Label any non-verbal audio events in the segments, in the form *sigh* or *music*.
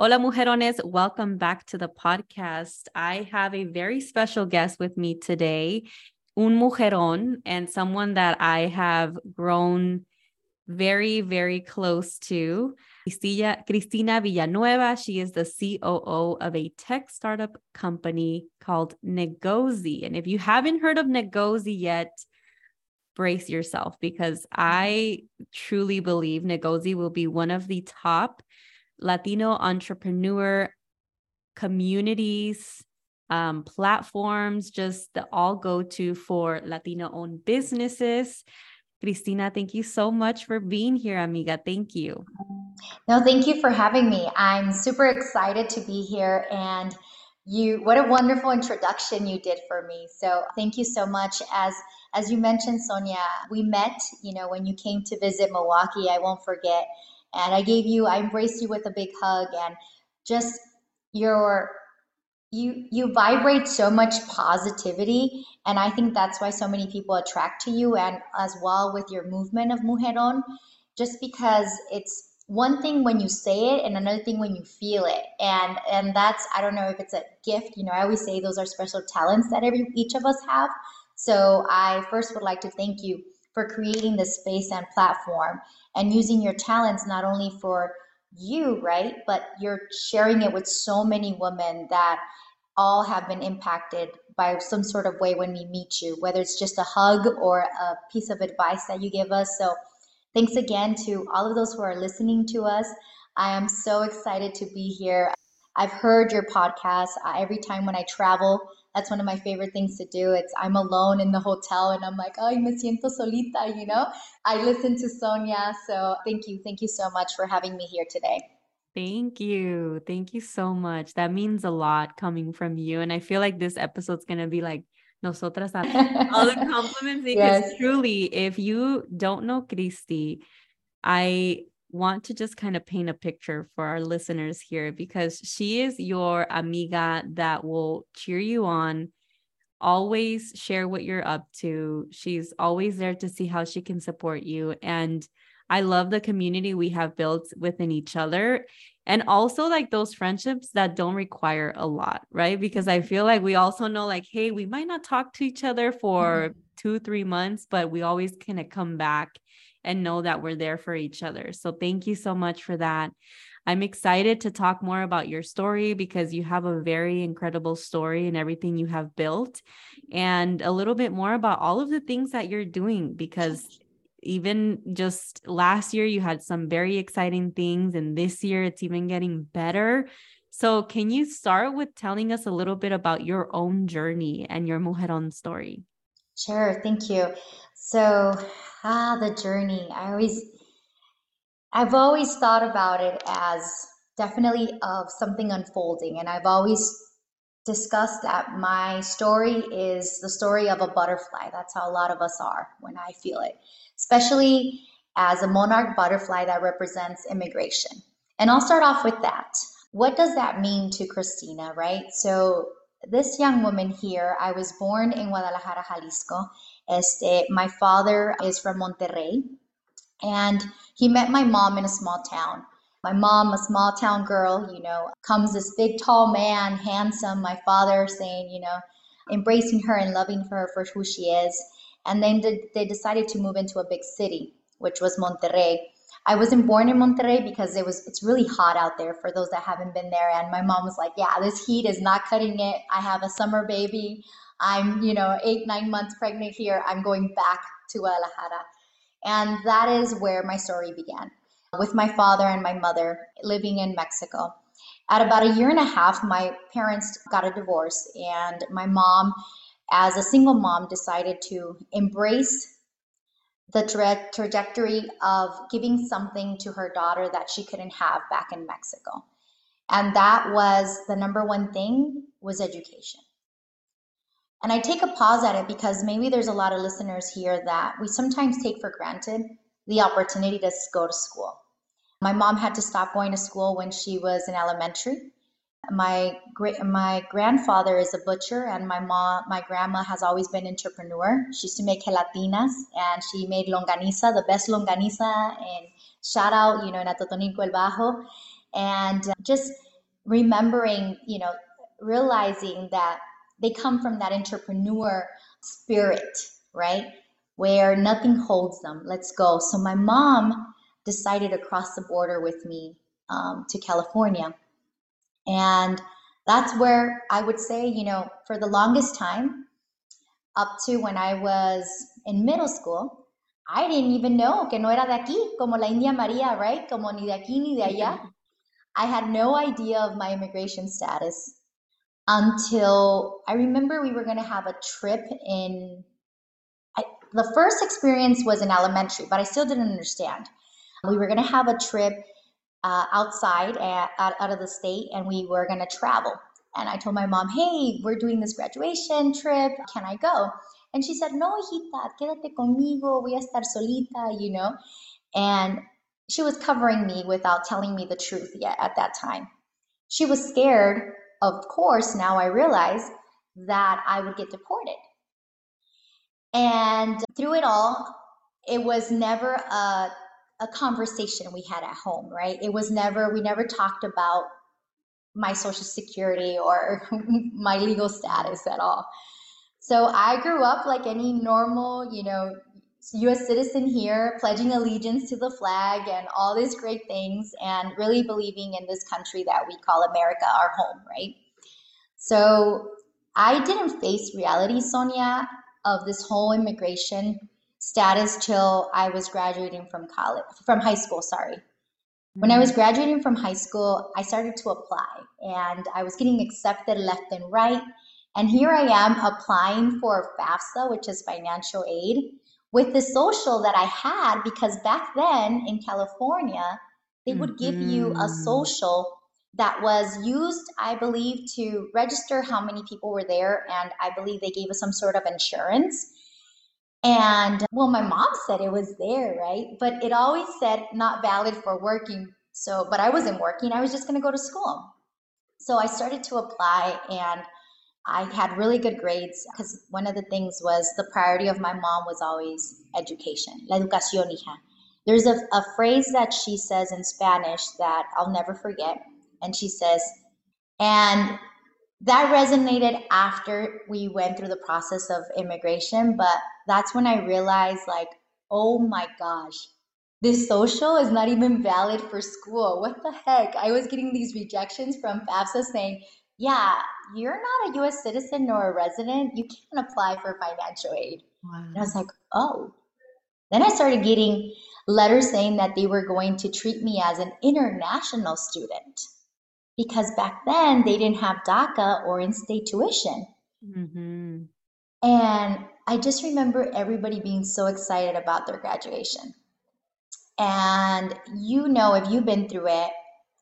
Hola, mujerones. Welcome back to the podcast. I have a very special guest with me today, un mujerón, and someone that I have grown very, very close to. Cristina Villanueva. She is the COO of a tech startup company called Negozee. And if you haven't heard of Negozee yet, brace yourself because I truly believe Negozee will be one of the top Latino entrepreneur communities, um, platforms, just the all go to for Latino owned businesses. Cristina, thank you so much for being here, amiga. Thank you. No, thank you for having me. I'm super excited to be here and you what a wonderful introduction you did for me. So, thank you so much as as you mentioned Sonia, we met, you know, when you came to visit Milwaukee, I won't forget and I gave you, I embraced you with a big hug and just your you you vibrate so much positivity. And i think that's why so many people attract to you and as well with your movement of mujeron just because it's one thing when you say it and another thing when you feel it. And and that's i don't know if it's a gift you know i always say those are special talents that every each of us have. So i first would like to thank you for creating this space and platform and using your talents not only for you, right, but you're sharing it with so many women that all have been impacted by some sort of way when we meet you, whether it's just a hug or a piece of advice that you give us. So, thanks again to all of those who are listening to us. I am so excited to be here. I've heard your podcast uh, every time when I travel that's one of my favorite things to do. It's I'm alone in the hotel and I'm like, oh, me siento solita, you know? I listen to Sonia. So thank you. Thank you so much for having me here today. Thank you. Thank you so much. That means a lot coming from you. And I feel like this episode's going to be like, nosotras all the *laughs* compliments because yes. truly if you don't know Christy, I want to just kind of paint a picture for our listeners here because she is your amiga that will cheer you on, always share what you're up to. She's always there to see how she can support you. And I love the community we have built within each other. And also, like those friendships that don't require a lot, right? Because I feel like we also know, like, hey, we might not talk to each other for mm-hmm. two, three months, but we always kind of come back and know that we're there for each other. So thank you so much for that. I'm excited to talk more about your story because you have a very incredible story and everything you have built, and a little bit more about all of the things that you're doing because even just last year you had some very exciting things and this year it's even getting better. So, can you start with telling us a little bit about your own journey and your Mujerón story? Sure, thank you. So, ah, the journey. I always, I've always thought about it as definitely of something unfolding, and I've always discussed that my story is the story of a butterfly. That's how a lot of us are when I feel it, especially as a monarch butterfly that represents immigration. And I'll start off with that. What does that mean to Cristina, right? So, this young woman here, I was born in Guadalajara, Jalisco, Este, my father is from Monterrey, and he met my mom in a small town. My mom, a small town girl, you know, comes this big, tall man, handsome. My father saying, you know, embracing her and loving her for who she is. And then they decided to move into a big city, which was Monterrey. I wasn't born in Monterrey because it was it's really hot out there for those that haven't been there. And my mom was like, "Yeah, this heat is not cutting it. I have a summer baby. I'm, you know, eight, nine months pregnant here. I'm going back to Guadalajara. And that is where my story began with my father and my mother living in Mexico. At about a year and a half, my parents got a divorce, and my mom, as a single mom, decided to embrace the tra- trajectory of giving something to her daughter that she couldn't have back in Mexico. And that was the number one thing was education. And I take a pause at it because maybe there's a lot of listeners here that we sometimes take for granted the opportunity to go to school. My mom had to stop going to school when she was in elementary. My great my grandfather is a butcher, and my mom, my grandma has always been entrepreneur. She used to make gelatinas, and she made longaniza, the best longaniza, and shout out, you know, in Atotonilco El Bajo, and just remembering, you know, realizing that they come from that entrepreneur spirit, right? Where nothing holds them. Let's go. So my mom decided to cross the border with me um, to California. And that's where I would say, you know, for the longest time, up to when I was in middle school, I didn't even know que no era de aquí, como la India María, right? Como ni de aquí ni de allá. *laughs* I had no idea of my immigration status until I remember we were going to have a trip in. I, the first experience was in elementary, but I still didn't understand. We were going to have a trip uh, outside at, out of the state and we were going to travel. And I told my mom, hey, we're doing this graduation trip. Can I go? And she said, no, hijita, quédate conmigo, voy a estar solita, you know? And she was covering me without telling me the truth yet at that time. She was scared, of course, now I realize that I would get deported. And through it all, it was never a a conversation we had at home, right? It was never, we never talked about my social security or *laughs* my legal status at all. So I grew up like any normal, you know, US citizen here, pledging allegiance to the flag and all these great things, and really believing in this country that we call America our home, right? So I didn't face reality, Sonia, of this whole immigration status till I was graduating from college, from high school, sorry. When I was mm-hmm. graduating from high school, I started to apply and I was getting accepted left and right. And here I am applying for FAFSA, which is financial aid, with the social that I had because back then in California, they would give you a mm-hmm. social that was used, I believe, to register how many people were there. And I believe they gave us some sort of insurance. And well, my mom said it was there, right? But it always said not valid for working. So, but I wasn't working. I was just going to go to school. So I started to apply and I had really good grades because one of the things was the priority of my mom was always education. La educación, hija. There's a, a phrase that she says in Spanish that I'll never forget. And she says, and that resonated after we went through the process of immigration but that's when i realized like oh my gosh this social is not even valid for school what the heck i was getting these rejections from fafsa saying yeah you're not a us citizen nor a resident you can't apply for financial aid wow. and i was like oh then i started getting letters saying that they were going to treat me as an international student because back then they didn't have DACA or in state tuition. Mm-hmm. And I just remember everybody being so excited about their graduation. And you know, if you've been through it,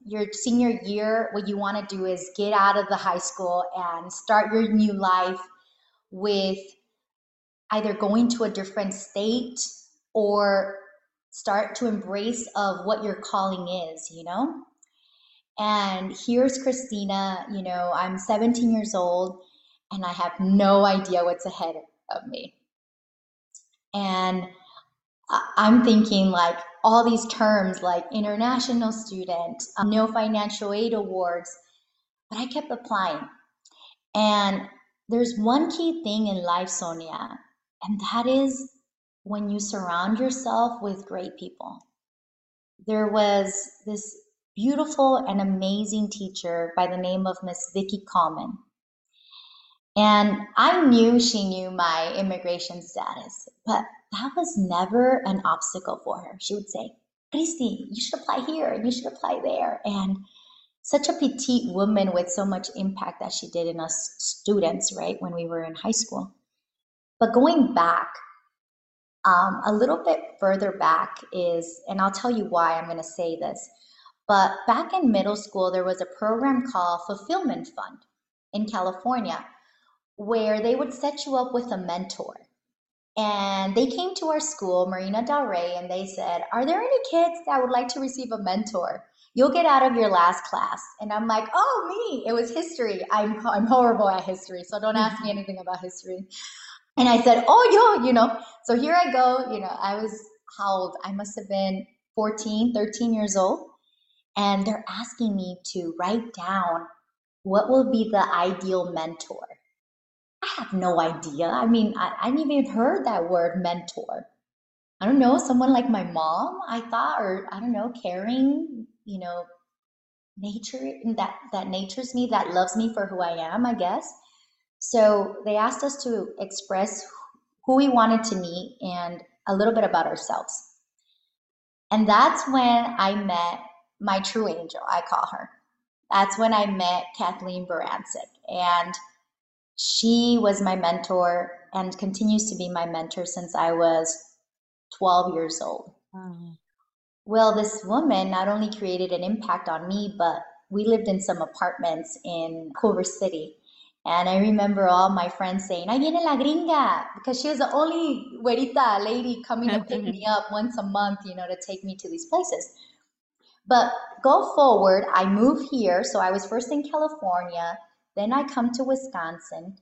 your senior year, what you want to do is get out of the high school and start your new life with either going to a different state or start to embrace of what your calling is, you know? And here's Cristina, you know, I'm 17 years old and I have no idea what's ahead of me. And I'm thinking like all these terms like international student, um, no financial aid awards, but I kept applying. And there's one key thing in life, Sonia, and that is when you surround yourself with great people. There was this beautiful and amazing teacher by the name of Miss Vicky Common. And I knew she knew my immigration status, but that was never an obstacle for her. She would say, Christy, you should apply here and you should apply there. And such a petite woman with so much impact that she did in us students, right, when we were in high school. But going back, um, a little bit further back is, and I'll tell you why I'm going to say this. But back in middle school, there was a program called Fulfillment Fund in California where they would set you up with a mentor. And they came to our school, Marina Del Rey, and they said, Are there any kids that would like to receive a mentor? You'll get out of your last class. And I'm like, Oh, me. It was history. I'm, I'm horrible at history, so don't ask me mm-hmm. anything about history. And I said, Oh, yo, you know. So here I go. You know, I was how old? I must have been 14, 13 years old and they're asking me to write down what will be the ideal mentor. Have no idea. I mean, I, I didn't even heard that word mentor. I don't know, someone like my mom, I thought, or I don't know, caring, you know, nature that that natures me, that loves me for who I am, I guess. So they asked us to express who we wanted to meet and a little bit about ourselves. And that's when I met my true angel, I call her. That's when I met Kathleen Barancic. And she was my mentor and continues to be my mentor since I was 12 years old. Mm. Well, this woman not only created an impact on me, but we lived in some apartments in Culver City. And I remember all my friends saying, Ahí viene la gringa, because she was the only güerita lady coming to pick me *laughs* up once a month, you know, to take me to these places. But go forward, I move here. So I was first in California, then I come to Wisconsin,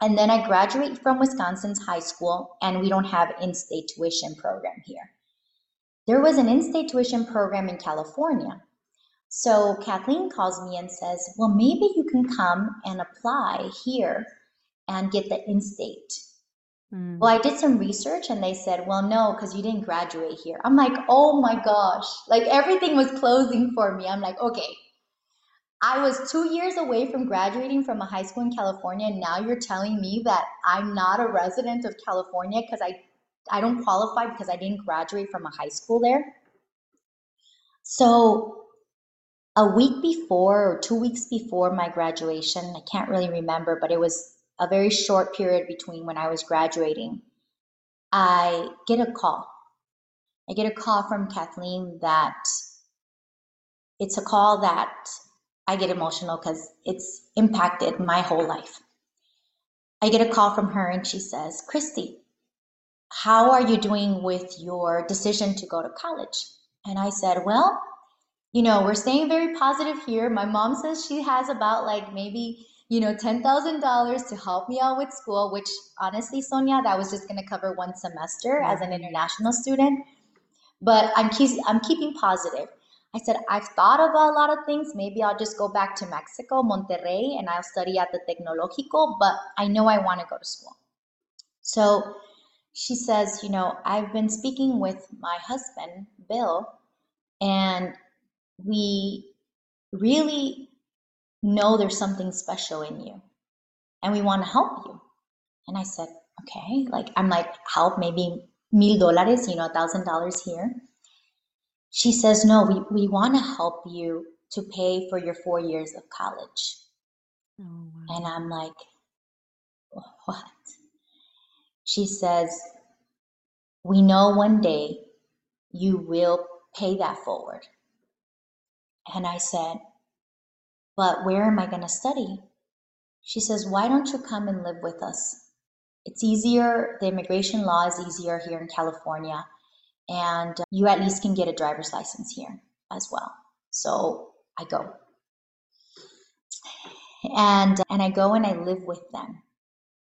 and then I graduate from Wisconsin's high school, and we don't have in-state tuition program here. There was an in-state tuition program in California. So Kathleen calls me and says, Well, maybe you can come and apply here and get the in-state. Mm. Well, I did some research and they said, Well, no, because you didn't graduate here. I'm like, Oh my gosh. Like everything was closing for me. I'm like, Okay, I was two years away from graduating from a high school in California, and now you're telling me that I'm not a resident of California because I, I don't qualify because I didn't graduate from a high school there. So, a week before or two weeks before my graduation, I can't really remember, but it was a very short period between when I was graduating. I get a call. I get a call from Kathleen that it's a call that I get emotional because it's impacted my whole life. I get a call from her and she says, Christy, how are you doing with your decision to go to college? And I said, Well, you know, we're staying very positive here. My mom says she has about like maybe, you know, $10,000 to help me out with school, which honestly, Sonia, that was just going to cover one semester as an international student. But I'm, keep, I'm keeping positive. I said, I've thought about a lot of things. Maybe I'll just go back to Mexico, Monterrey, and I'll study at the Tecnológico, but I know I want to go to school. So she says, You know, I've been speaking with my husband, Bill, and we really know there's something special in you and we want to help you. And I said, Okay, like I'm like, help maybe mil dólares, you know, a thousand dollars here she says, No, we, we want to help you to pay for your four years of college. Oh, wow. And I'm like, What? She says, We know one day you will pay that forward. And I said, But where am I going to study? She says, Why don't you come and live with us? It's easier, the immigration law is easier here in California and uh, you at least can get a driver's license here as well. So I go. And and I go and I live with them.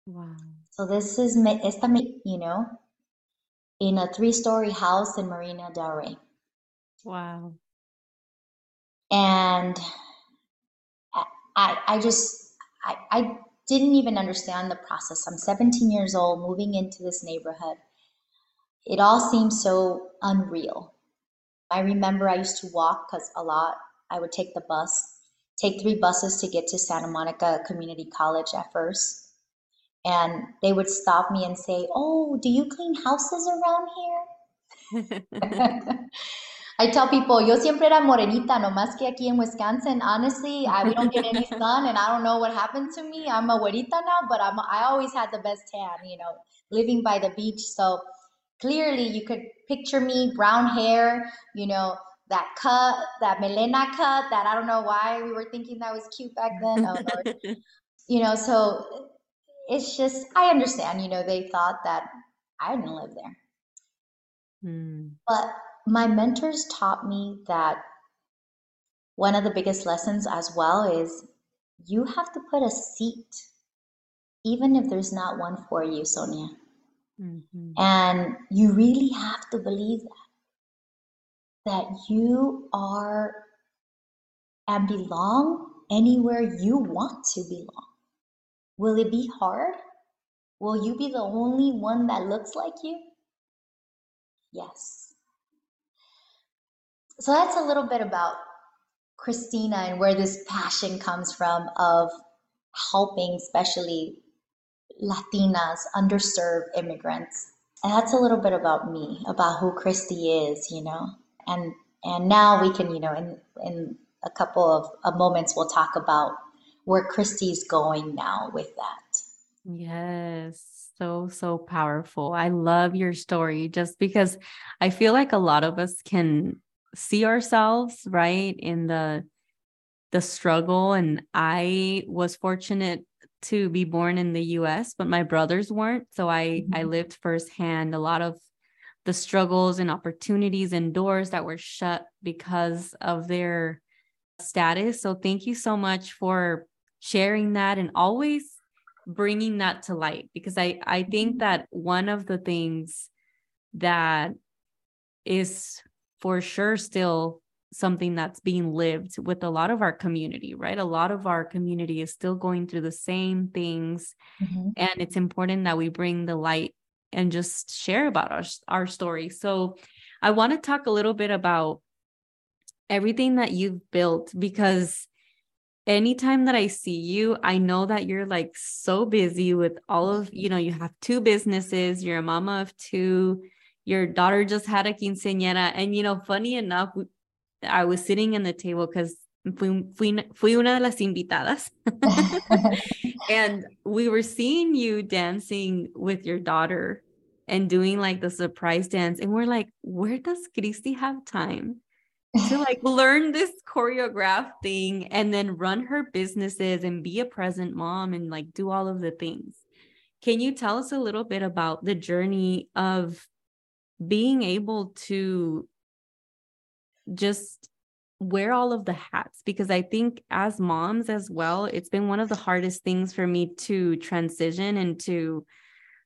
Wow. So this is me, esta me, you know in a three-story house in Marina Del Rey. Wow. And I I just I, I didn't even understand the process. I'm 17 years old, moving into this neighborhood it all seems so unreal. I remember I used to walk because a lot, I would take the bus, take three buses to get to Santa Monica Community College at first. And they would stop me and say, Oh, do you clean houses around here? *laughs* *laughs* I tell people, yo siempre era morenita, no más que aquí in Wisconsin. Honestly, I, we don't get any *laughs* sun, and I don't know what happened to me. I'm a güerita now, but I'm, I always had the best tan, you know, living by the beach. So clearly you could picture me brown hair you know that cut that melena cut that i don't know why we were thinking that was cute back then. Oh, *laughs* you know so it's just i understand you know they thought that i didn't live there. Hmm. but my mentors taught me that one of the biggest lessons as well is you have to put a seat even if there's not one for you sonia Mm-hmm. And you really have to believe that. That you are and belong anywhere you want to belong. Will it be hard? Will you be the only one that looks like you? Yes. So that's a little bit about Cristina and where this passion comes from of helping, especially Latinas, underserved immigrants. And that's a little bit about me, about who Christy is, you know. And and now we can, you know, in in a couple of, of moments we'll talk about where Christy's going now with that. Yes, so, so powerful. I love your story just because I feel like a lot of us can see ourselves, right, in the the struggle and I was fortunate to be born in the US, but my brothers weren't, so I mm-hmm. I lived firsthand a lot of the struggles and opportunities and doors that were shut because of their status. So thank you so much for sharing that and always bringing that to light because I I think mm-hmm. that one of the things that is for sure still something that's being lived with a lot of our community, right? A lot of our community is still going through the same things mm-hmm. and it's important that we bring the light and just share about our our story. So I want to talk a little bit about everything that you've built because anytime that I see you, I know that you're like so busy with all of, you know, you have two businesses, you're a mama of two, your daughter just had a quinceañera. And, you know, funny enough, I was sitting in the table because fui, fui, fui una de las invitadas. *laughs* *laughs* and we were seeing you dancing with your daughter and doing like the surprise dance. And we're like, where does Christy have time to *laughs* like learn this choreograph thing and then run her businesses and be a present mom and like do all of the things. Can you tell us a little bit about the journey of being able to just wear all of the hats? Because I think as moms as well, it's been one of the hardest things for me to transition into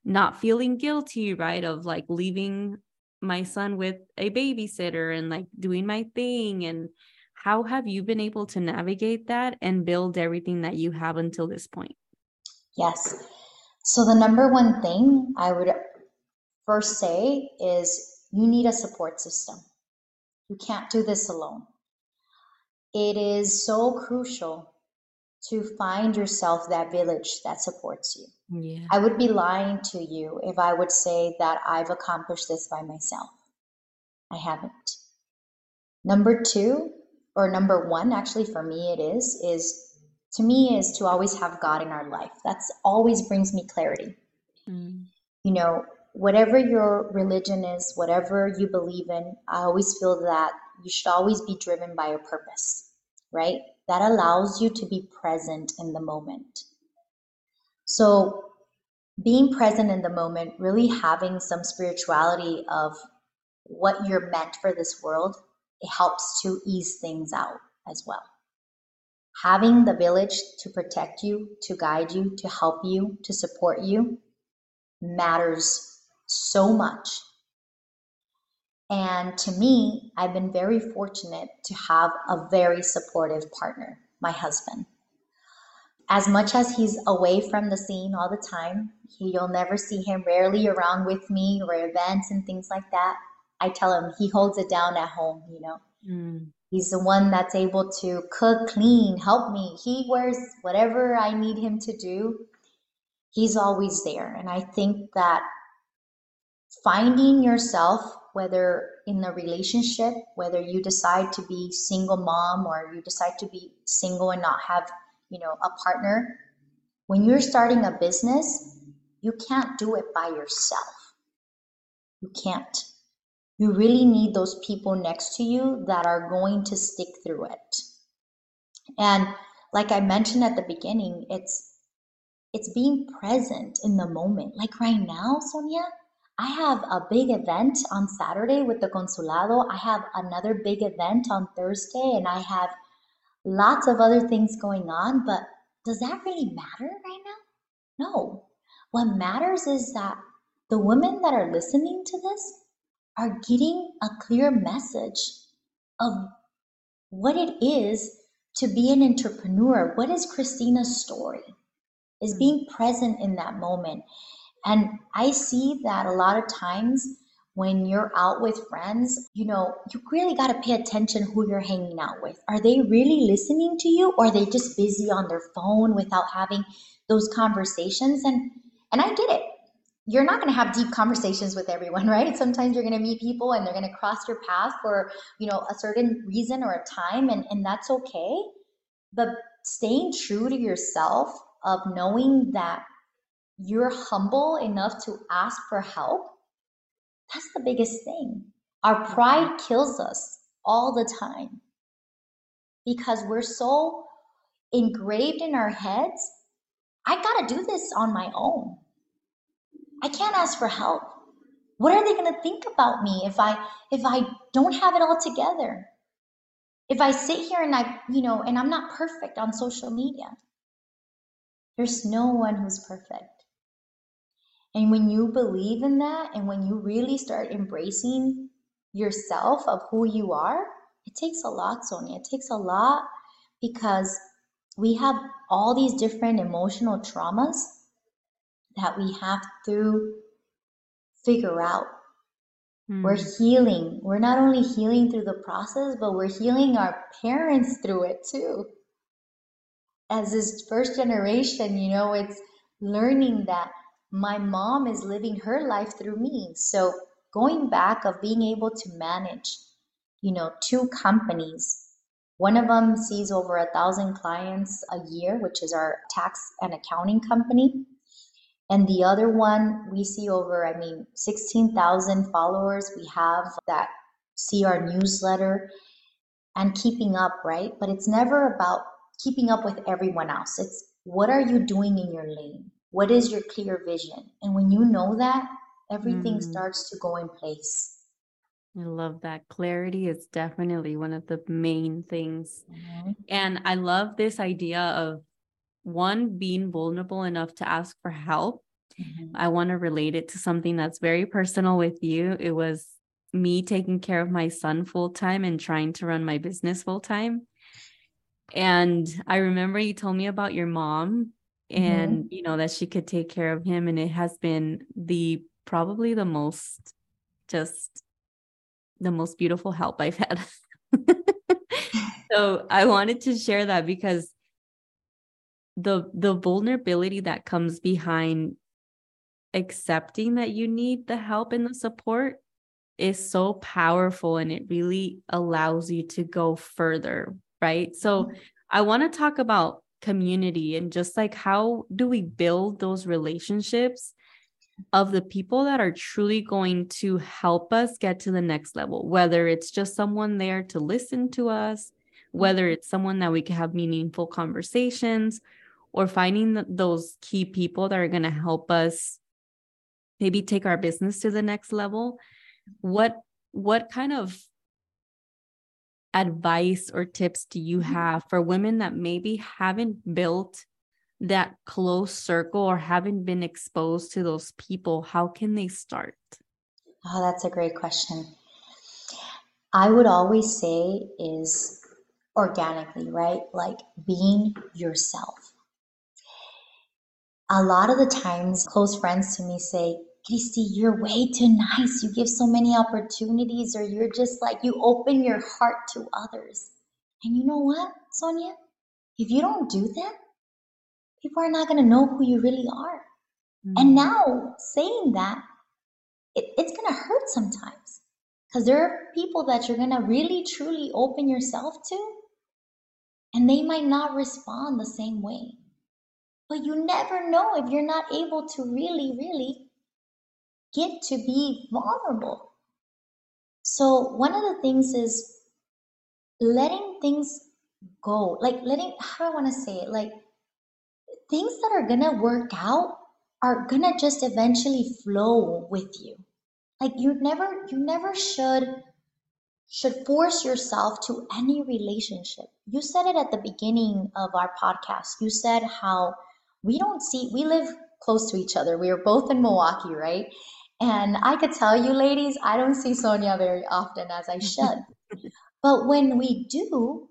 not feeling guilty, right? Of like leaving my son with a babysitter and like doing my thing and how have you been able to navigate that and build everything that you have until this point yes so the number one thing i would first say is you need a support system you can't do this alone it is so crucial to find yourself that village that supports you yeah. I would be lying to you if I would say that I've accomplished this by myself. I haven't. Number two, or number one, actually for me it is, is to me is to always have God in our life. That's always brings me clarity. Mm. You know, whatever your religion is, whatever you believe in, I always feel that you should always be driven by a purpose, right? That allows you to be present in the moment. So being present in the moment, really having some spirituality of what you're meant for this world, it helps to ease things out as well. Having the village to protect you, to guide you, to help you, to support you matters so much. And to me, I've been very fortunate to have a very supportive partner, my husband as much as he's away from the scene all the time, he, you'll never see him rarely around with me or events and things like that. I tell him he holds it down at home, you know. Mm. He's the one that's able to cook, clean, help me. He wears whatever I need him to do. He's always there. And I think that finding yourself, whether in a relationship, whether you decide to be single mom or you decide to be single and not have you know a partner when you're starting a business you can't do it by yourself. You can't. You really need those people next to you that are going to stick through it. And like i mentioned at the beginning it's it's being present in the moment. Like right now sonia i have a big event on saturday with the consulado i have another big event on thursday and i have lots of other things going on, but does that really matter right now? No. What matters is that the women that are listening to this are getting a clear message of what it is to be an entrepreneur. What is Cristina's story? Is hmm. being present in that moment. And I see that a lot of times when you're out with friends, you know, you really got to pay attention who you're hanging out with. Are they really listening to you or are they just busy on their phone without having those conversations? And and I get it. You're not going to have deep conversations with everyone, *laughs* right? Sometimes you're going to meet people and they're going to cross your path for, you know, a certain reason or a time and and that's okay. But staying true to yourself of knowing that you're humble enough to ask for help that's the biggest thing. Our mm-hmm. pride kills us all the time because we're so engraved in our heads. I got to do this on my own. I can't ask for help. What are they going to think about me if I if I don't have it all together? If I sit here and I, you know, and I'm not perfect on social media. There's no one who's perfect. And when you believe in that and when you really start embracing yourself of who you are, it takes a lot, Sonia. It takes a lot because we have all these different emotional traumas that we have to figure out. Mm. We're healing. We're not only healing through the process, but we're healing our parents through it too. As this first generation, you know, it's learning that my mom is living her life through me. So going back of being able to manage, you know, two companies. One of them sees over a thousand clients a year, which is our tax and accounting company. And the other one, we see over, I mean, 16,000 followers we have that see our newsletter and keeping up, right? But it's never about keeping up with everyone else. It's what are you doing in your lane? What is your clear vision? And when you know that, everything mm. starts to go in place. I love that. Clarity is definitely one of the main things. Mm-hmm. And I love this idea of one being vulnerable enough to ask for help. Mm-hmm. I want to relate it to something that's very personal with you. It was me taking care of my son full time and trying to run my business full time. And I remember you told me about your mom. And mm-hmm. you know that she could take care of him and it has been the probably the most just the most beautiful help I've had. *laughs* so I wanted to share that because the the vulnerability that comes behind accepting that you need the help and the support is so powerful and it really allows you to go further, right? So mm-hmm. I want to talk about community and just like how do we build those relationships of the people that are truly going to help us get to the next level? Whether it's just someone there to listen to us whether mm-hmm. it's someone that we can have meaningful conversations or finding those key people that are going to help us maybe take our business to the next level. What what kind of advice or tips do you mm-hmm. have for women that maybe haven't built that close circle or haven't been exposed to those people? How can they start? Oh, that's a great question. I would always say is organically, right? Like being yourself. A lot of the times, close friends to me say, Christy, you're way too nice. You give so many opportunities, or you're just like, you open your heart to others. And you know what, Sonia? If you don't do that, people are not going to know who you really are. Mm-hmm. And now, saying that, it, it's going to hurt sometimes because there are people that you're going to really, truly open yourself to, and they might not respond the same way. But you never know if you're not able to really, really get to be vulnerable. So, one of the things is letting things go, like letting, how do I want to say it? Like things that are going to work out are going to just eventually flow with you. Like you never, you never should should force yourself to any relationship. You said it at the beginning of our podcast. You said how we don't see, we live close to each other. We are both in Milwaukee, right? And I could tell you, ladies, I don't see Sonia very often as I should. but when we do,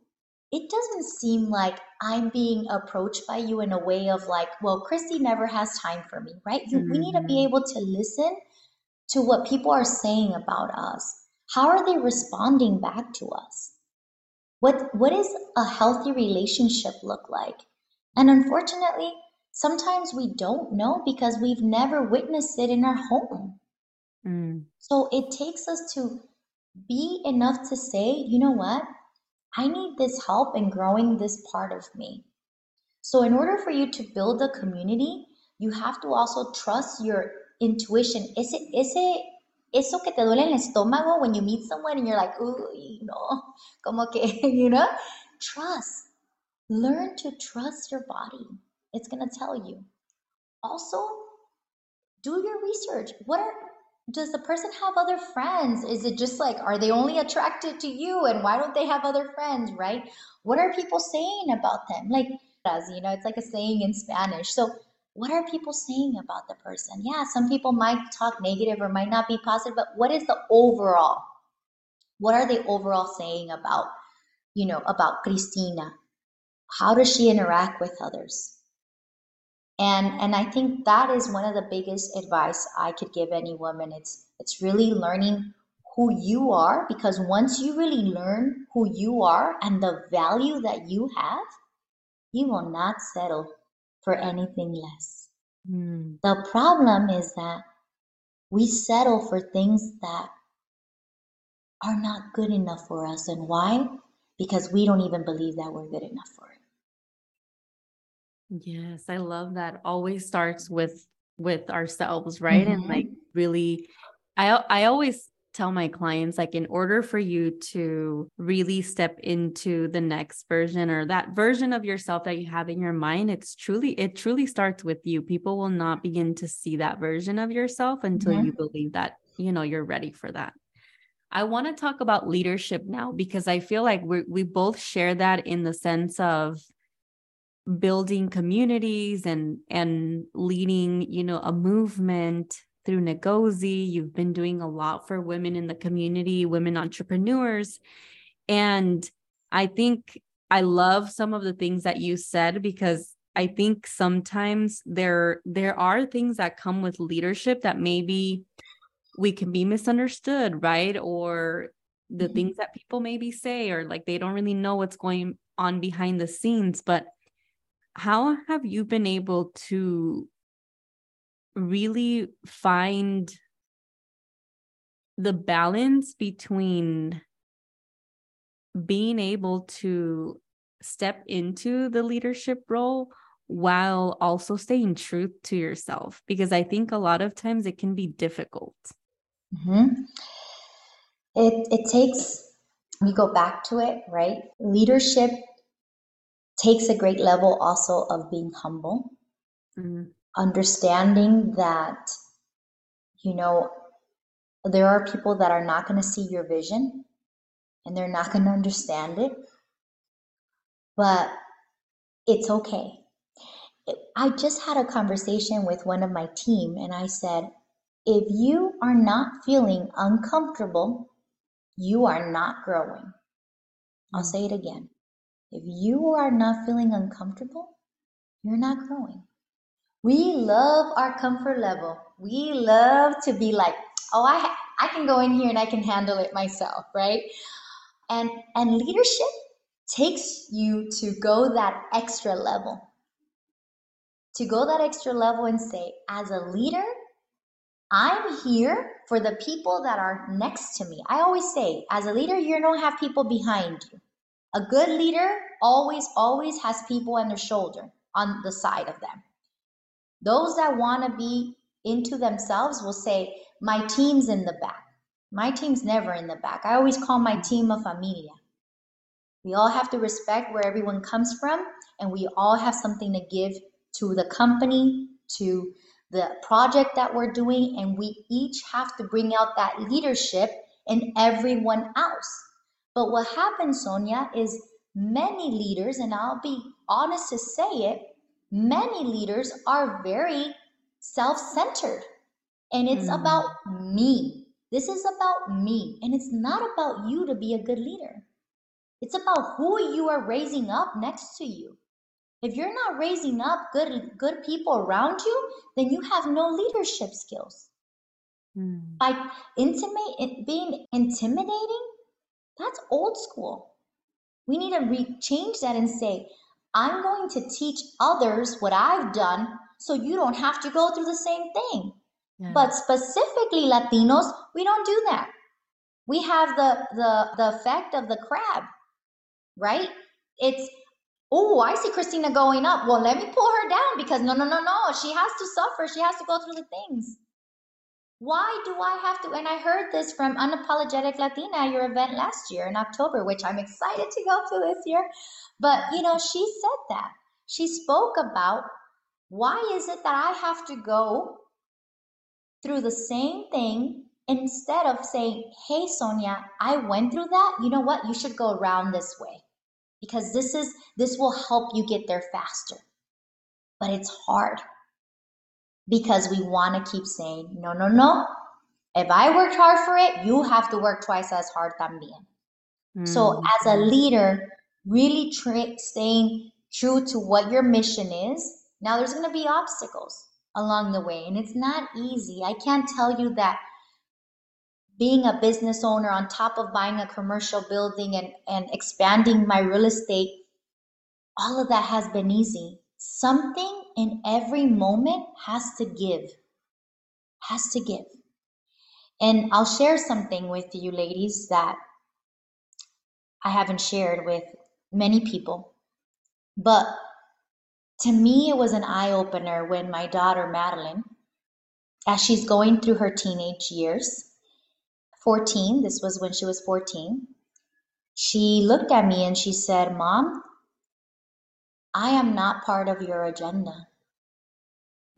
it doesn't seem like I'm being approached by you in a way of like, well, Christy never has time for me, right? Mm-hmm. We need to be mm-hmm. able to listen to what people are saying about us. How are they responding back to us? What what is a healthy relationship look like? And unfortunately, sometimes we don't know because we've never witnessed it in our home. Mm. So it takes us to be enough to say, you know what? I need this help in growing this part of me. So, in order for you to build a community, you have to also trust your intuition. Ese, ese, eso que te duele en el estómago when you meet someone and you're like, ooh, you know, como que, *laughs* you know, trust. Learn to trust your body. It's going to tell you. Also, do your research. What are does the person have other friends? Is it just like, are they only attracted to you? And why don't they have other friends, right? What are people saying about them? Like, you know, it's like a saying in Spanish. So, what are people saying about the person? Yeah, some people might talk negative or might not be positive, but what is the overall? What are they overall saying about, you know, about Cristina? How does she interact with others? And and i think that is one of the biggest advice i could give any woman. It's it's really learning who you are because once you really learn who you are and the value that you have you will not settle for anything less. Mm. the problem is that we settle for things that are not good enough for us. And why? Because we don't even believe that we're good enough for it Yes, I love that. Always starts with with ourselves, right? And like mm-hmm. really I I always tell my clients like in order for you to really step into the next version or that version of yourself that you have in your mind it's truly it truly starts with you people will not begin to see that version of yourself until you believe that you know you're ready for that i want to talk about leadership now because i feel like we we both share that in the sense of building communities and and leading you know a movement through Negozee. You've been doing a lot for women in the community, women entrepreneurs. And I think I love some of the things that you said because I think sometimes there there are things that come with leadership that maybe we can be misunderstood, right? Or the mm-hmm. things that people maybe say or like they don't really know what's going on behind the scenes, but how have you been able to really find the balance between being able to step into the leadership role while also staying true to yourself? Because i think a lot of times it can be difficult. Mm-hmm. it, it takes we go back to it right? Leadership takes a great level also of being humble, mm-hmm. understanding that, you know, there are people that are not going to see your vision and they're not going to understand it, but it's okay. I just had a conversation with one of my team and I said, if you are not feeling uncomfortable, you are not growing. I'll mm. say it again. If you are not feeling uncomfortable, you're not growing. We love our comfort level. We love to be like, oh, I, I can go in here and I can handle it myself, right? And, and leadership takes you to go that extra level. To go that extra level and say, as a leader, I'm here for the people that are next to me. I always say, as a leader, you don't have people behind you. A good leader always, always has people on their shoulder, on the side of them. Those that want to be into themselves will say, My team's in the back. My team's never in the back. I always call my team a familia. We all have to respect where everyone comes from, and we all have something to give to the company, to the project that we're doing, and we each have to bring out that leadership in everyone else. But what happens, Sonia, is many leaders, and I'll be honest to say it, many leaders are very self centered. And it's mm. about me. This is about me. And it's not about you to be a good leader. It's about who you are raising up next to you. If you're not raising up good good people around you, then you have no leadership skills. Mm. By intimate being intimidating, that's old school. We need to re- change that and say, I'm going to teach others what I've done so you don't have to go through the same thing. Yeah. But specifically Latinos, we don't do that. We have the the the effect of the crab, right? It's oh, I see Cristina going up. Well, let me pull her down because no, no, no, no. She has to suffer. She has to go through the things. Why do I have to? And I heard this from Unapologetic Latina your event last year in October, which I'm excited to go to this year. But, you know, she said that. She spoke about why is it that I have to go through the same thing instead of saying, hey, Sonia, I went through that. You know what? You should go around this way because this is this will help you get there faster. But it's hard because we want to keep saying, no, no, no. If I worked hard for it, you have to work twice as hard también. Mm. So as a leader, really tra- staying true to what your mission is. Now there's going to be obstacles along the way and it's not easy. I can't tell you that being a business owner on top of buying a commercial building and, and expanding my real estate, all of that has been easy. Something in every moment has to give, has to give. And I'll share something with you, ladies, that I haven't shared with many people. But to me, it was an eye opener when my daughter, Madeline, as she's going through her teenage years, 14, this was when she was 14, she looked at me and she said, Mom, I am not part of your agenda.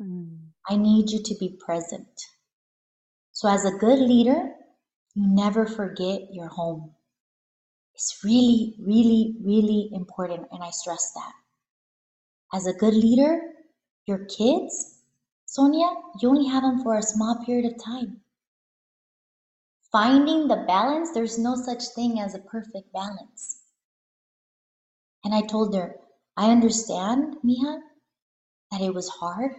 Mm. I need you to be present. So, as a good leader, you never forget your home. It's really, really, really important, and I stress that. As a good leader, your kids, Sonia, you only have them for a small period of time finding the balance, there's no such thing as a perfect balance. And I told her, I understand, Mija, that it was hard.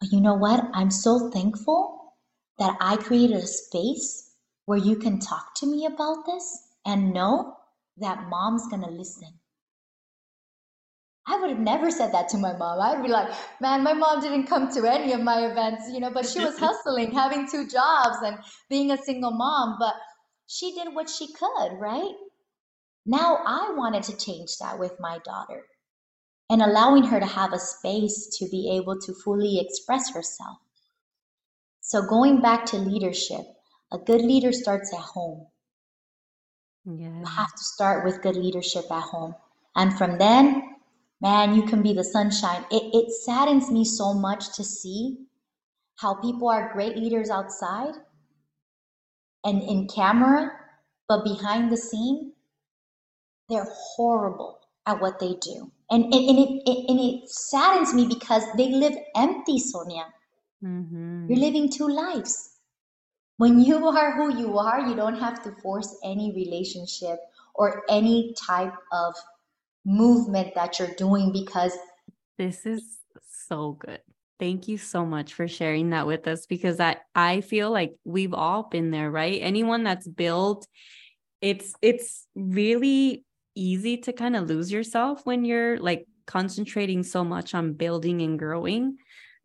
But you know what? I'm so thankful that I created a space where you can talk to me about this and know that mom's going to listen. I would have never said that to my mom. I'd be like, man, my mom didn't come to any of my events, you know, but she was *laughs* hustling, having two jobs and being a single mom, but she did what she could, right? Now I wanted to change that with my daughter and allowing her to have a space to be able to fully express herself. So going back to leadership, a good leader starts at home. Yeah. You have to start with good leadership at home. And from then, man, you can be the sunshine. It, it saddens me so much to see how people are great leaders outside and in camera, but behind the scene, they're horrible at what they do. And, and, and, it, it, and it saddens me because they live empty, Sonia. Mm-hmm. You're living two lives. When you *laughs* are who you are, you don't have to force any relationship or any type of movement that you're doing because this is so good. Thank you so much for sharing that with us because I I feel like we've all been there, right? Anyone that's built it's it's really easy to kind of lose yourself when you're like concentrating so much on building and growing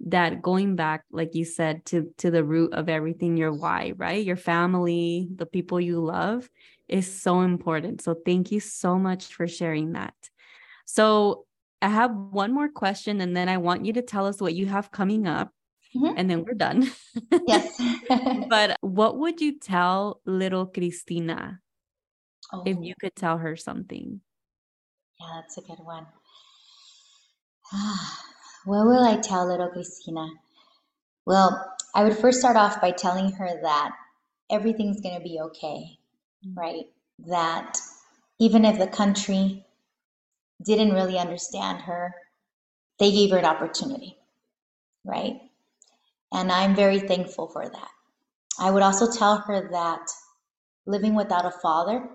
that going back like you said to to the root of everything your why right your family the people you love is so important. So thank you so much for sharing that. So I have one more question, and then I want you to tell us what you have coming up. Mm-hmm. And then we're done. Yes. *laughs* but what would you tell little Cristina oh. if you could tell her something? Yeah, that's a good one. *sighs* what will I tell little Cristina? Well, I would first start off by telling her that everything's going to be okay mm. right? That even if the country didn't really understand her, they gave her an opportunity, right? And I'm very thankful for that. I would also tell her that living without a father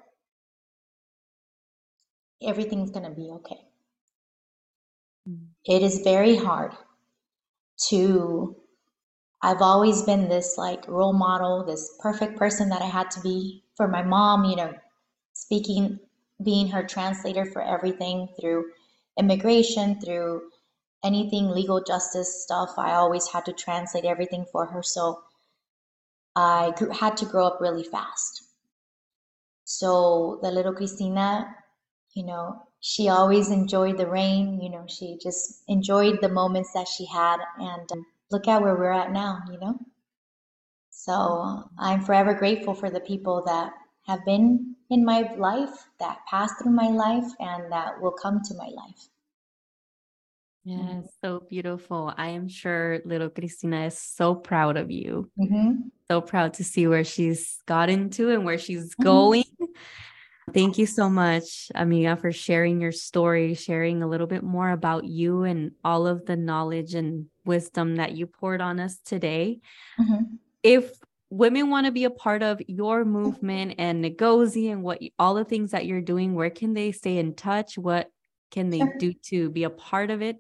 everything's going to be okay. Mm. It is very hard to I've always been this like role model, this perfect person that I had to be for my mom, you know, speaking, being her translator for everything through immigration, through anything legal justice stuff. I always had to translate everything for her. So I grew, had to grow up really fast. So the little Cristina, you know, she always enjoyed the rain. You know, she just enjoyed the moments that she had. And um, look at where we're at now, you know? So I'm forever grateful for the people that have been in my life, that passed through my life, and that will come to my life. Yes, so beautiful. I am sure little Cristina is so proud of you. Mm-hmm. So proud to see where she's gotten to and where she's mm-hmm. going. Thank you so much, Amiga, for sharing your story, sharing a little bit more about you and all of the knowledge and wisdom that you poured on us today. Mm-hmm. If women want to be a part of your movement and Negozee and what all the things that you're doing, where can they stay in touch? What can they do to be a part of it?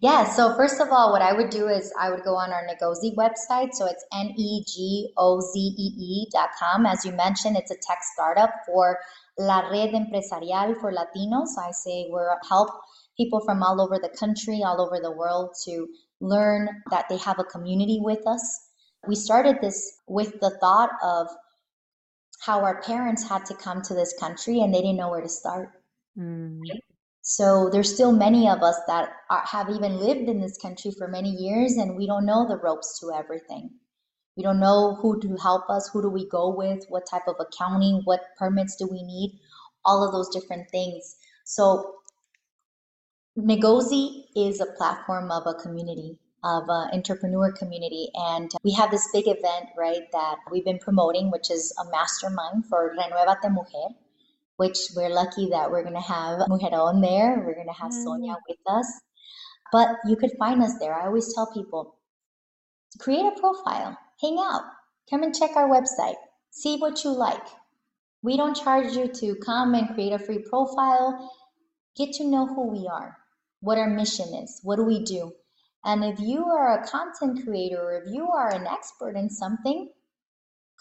Yeah, so first of all, what I would do is I would go on our Negozee website. So it's N E G O Z E E dot com. As you mentioned, it's a tech startup for La Red Empresarial for Latinos. I say we're help people from all over the country, all over the world to learn that they have a community with us. We started this with the thought of how our parents had to come to this country and they didn't know where to start. Mm. So there's still many of us that are, have even lived in this country for many years and we don't know the ropes to everything. We don't know who to help us, who do we go with, what type of accounting, what permits do we need, all of those different things. So Negozee is a platform of a community, of an entrepreneur community. And we have this big event, right, that we've been promoting, which is a mastermind for Renuévate Mujer which we're lucky that we're going to have Mujerón there. We're going to have mm. Sonia with us. But you could find us there. I always tell people create a profile, hang out, come and check our website, see what you like. We don't charge you to come and create a free profile. Get to know who we are, what our mission is, what do we do. And if you are a content creator or if you are an expert in something,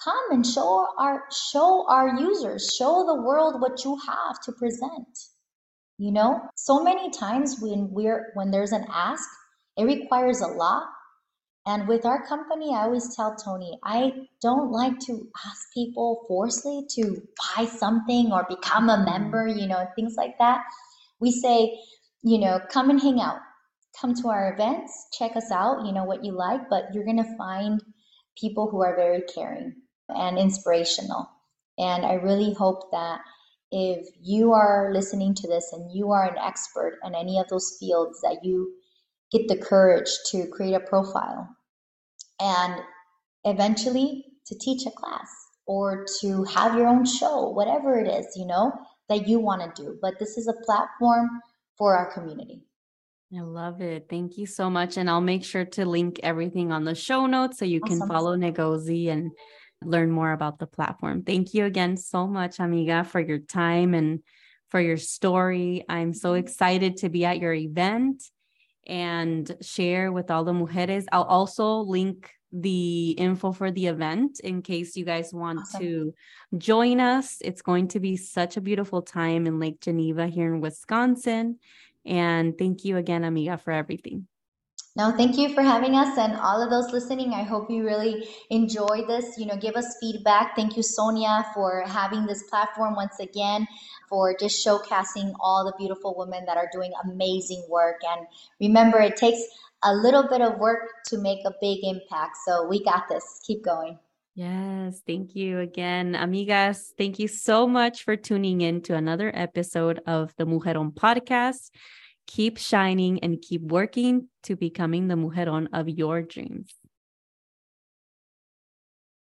come and show our show our users show the world what you have to present. You know so many times when we're when there's an ask it requires a lot. And with our company i always tell tony i don't like to ask people forcefully to buy something or become a member you know things like that. We say you know come and hang out. Come to our events. Check us out. You know what you like. But you're going to find people who are very caring and inspirational. And I really hope that if you are listening to this and you are an expert in any of those fields, that you get the courage to create a profile and eventually to teach a class or to have your own show, whatever it is, you know, that you want to do. But this is a platform for our community. I love it. Thank you so much. And I'll make sure to link everything on the show notes so you awesome. can follow Negozee and learn more about the platform. Thank you again so much, Amiga, for your time and for your story. I'm so mm-hmm. excited to be at your event and share with all the mujeres. I'll also link the info for the event in case you guys want awesome. to join us. It's going to be such a beautiful time in Lake Geneva here in Wisconsin. And thank you again, Amiga, for everything. No, thank you for having us and all of those listening. I hope you really enjoy this. You know, give us feedback. Thank you, Sonia, for having this platform once again, for just showcasing all the beautiful women that are doing amazing work. And remember, it takes a little bit of work to make a big impact. So we got this. Keep going. Yes, thank you again, amigas. Thank you so much for tuning in to another episode of the Mujerón podcast keep shining and keep working to becoming the mujerón of your dreams.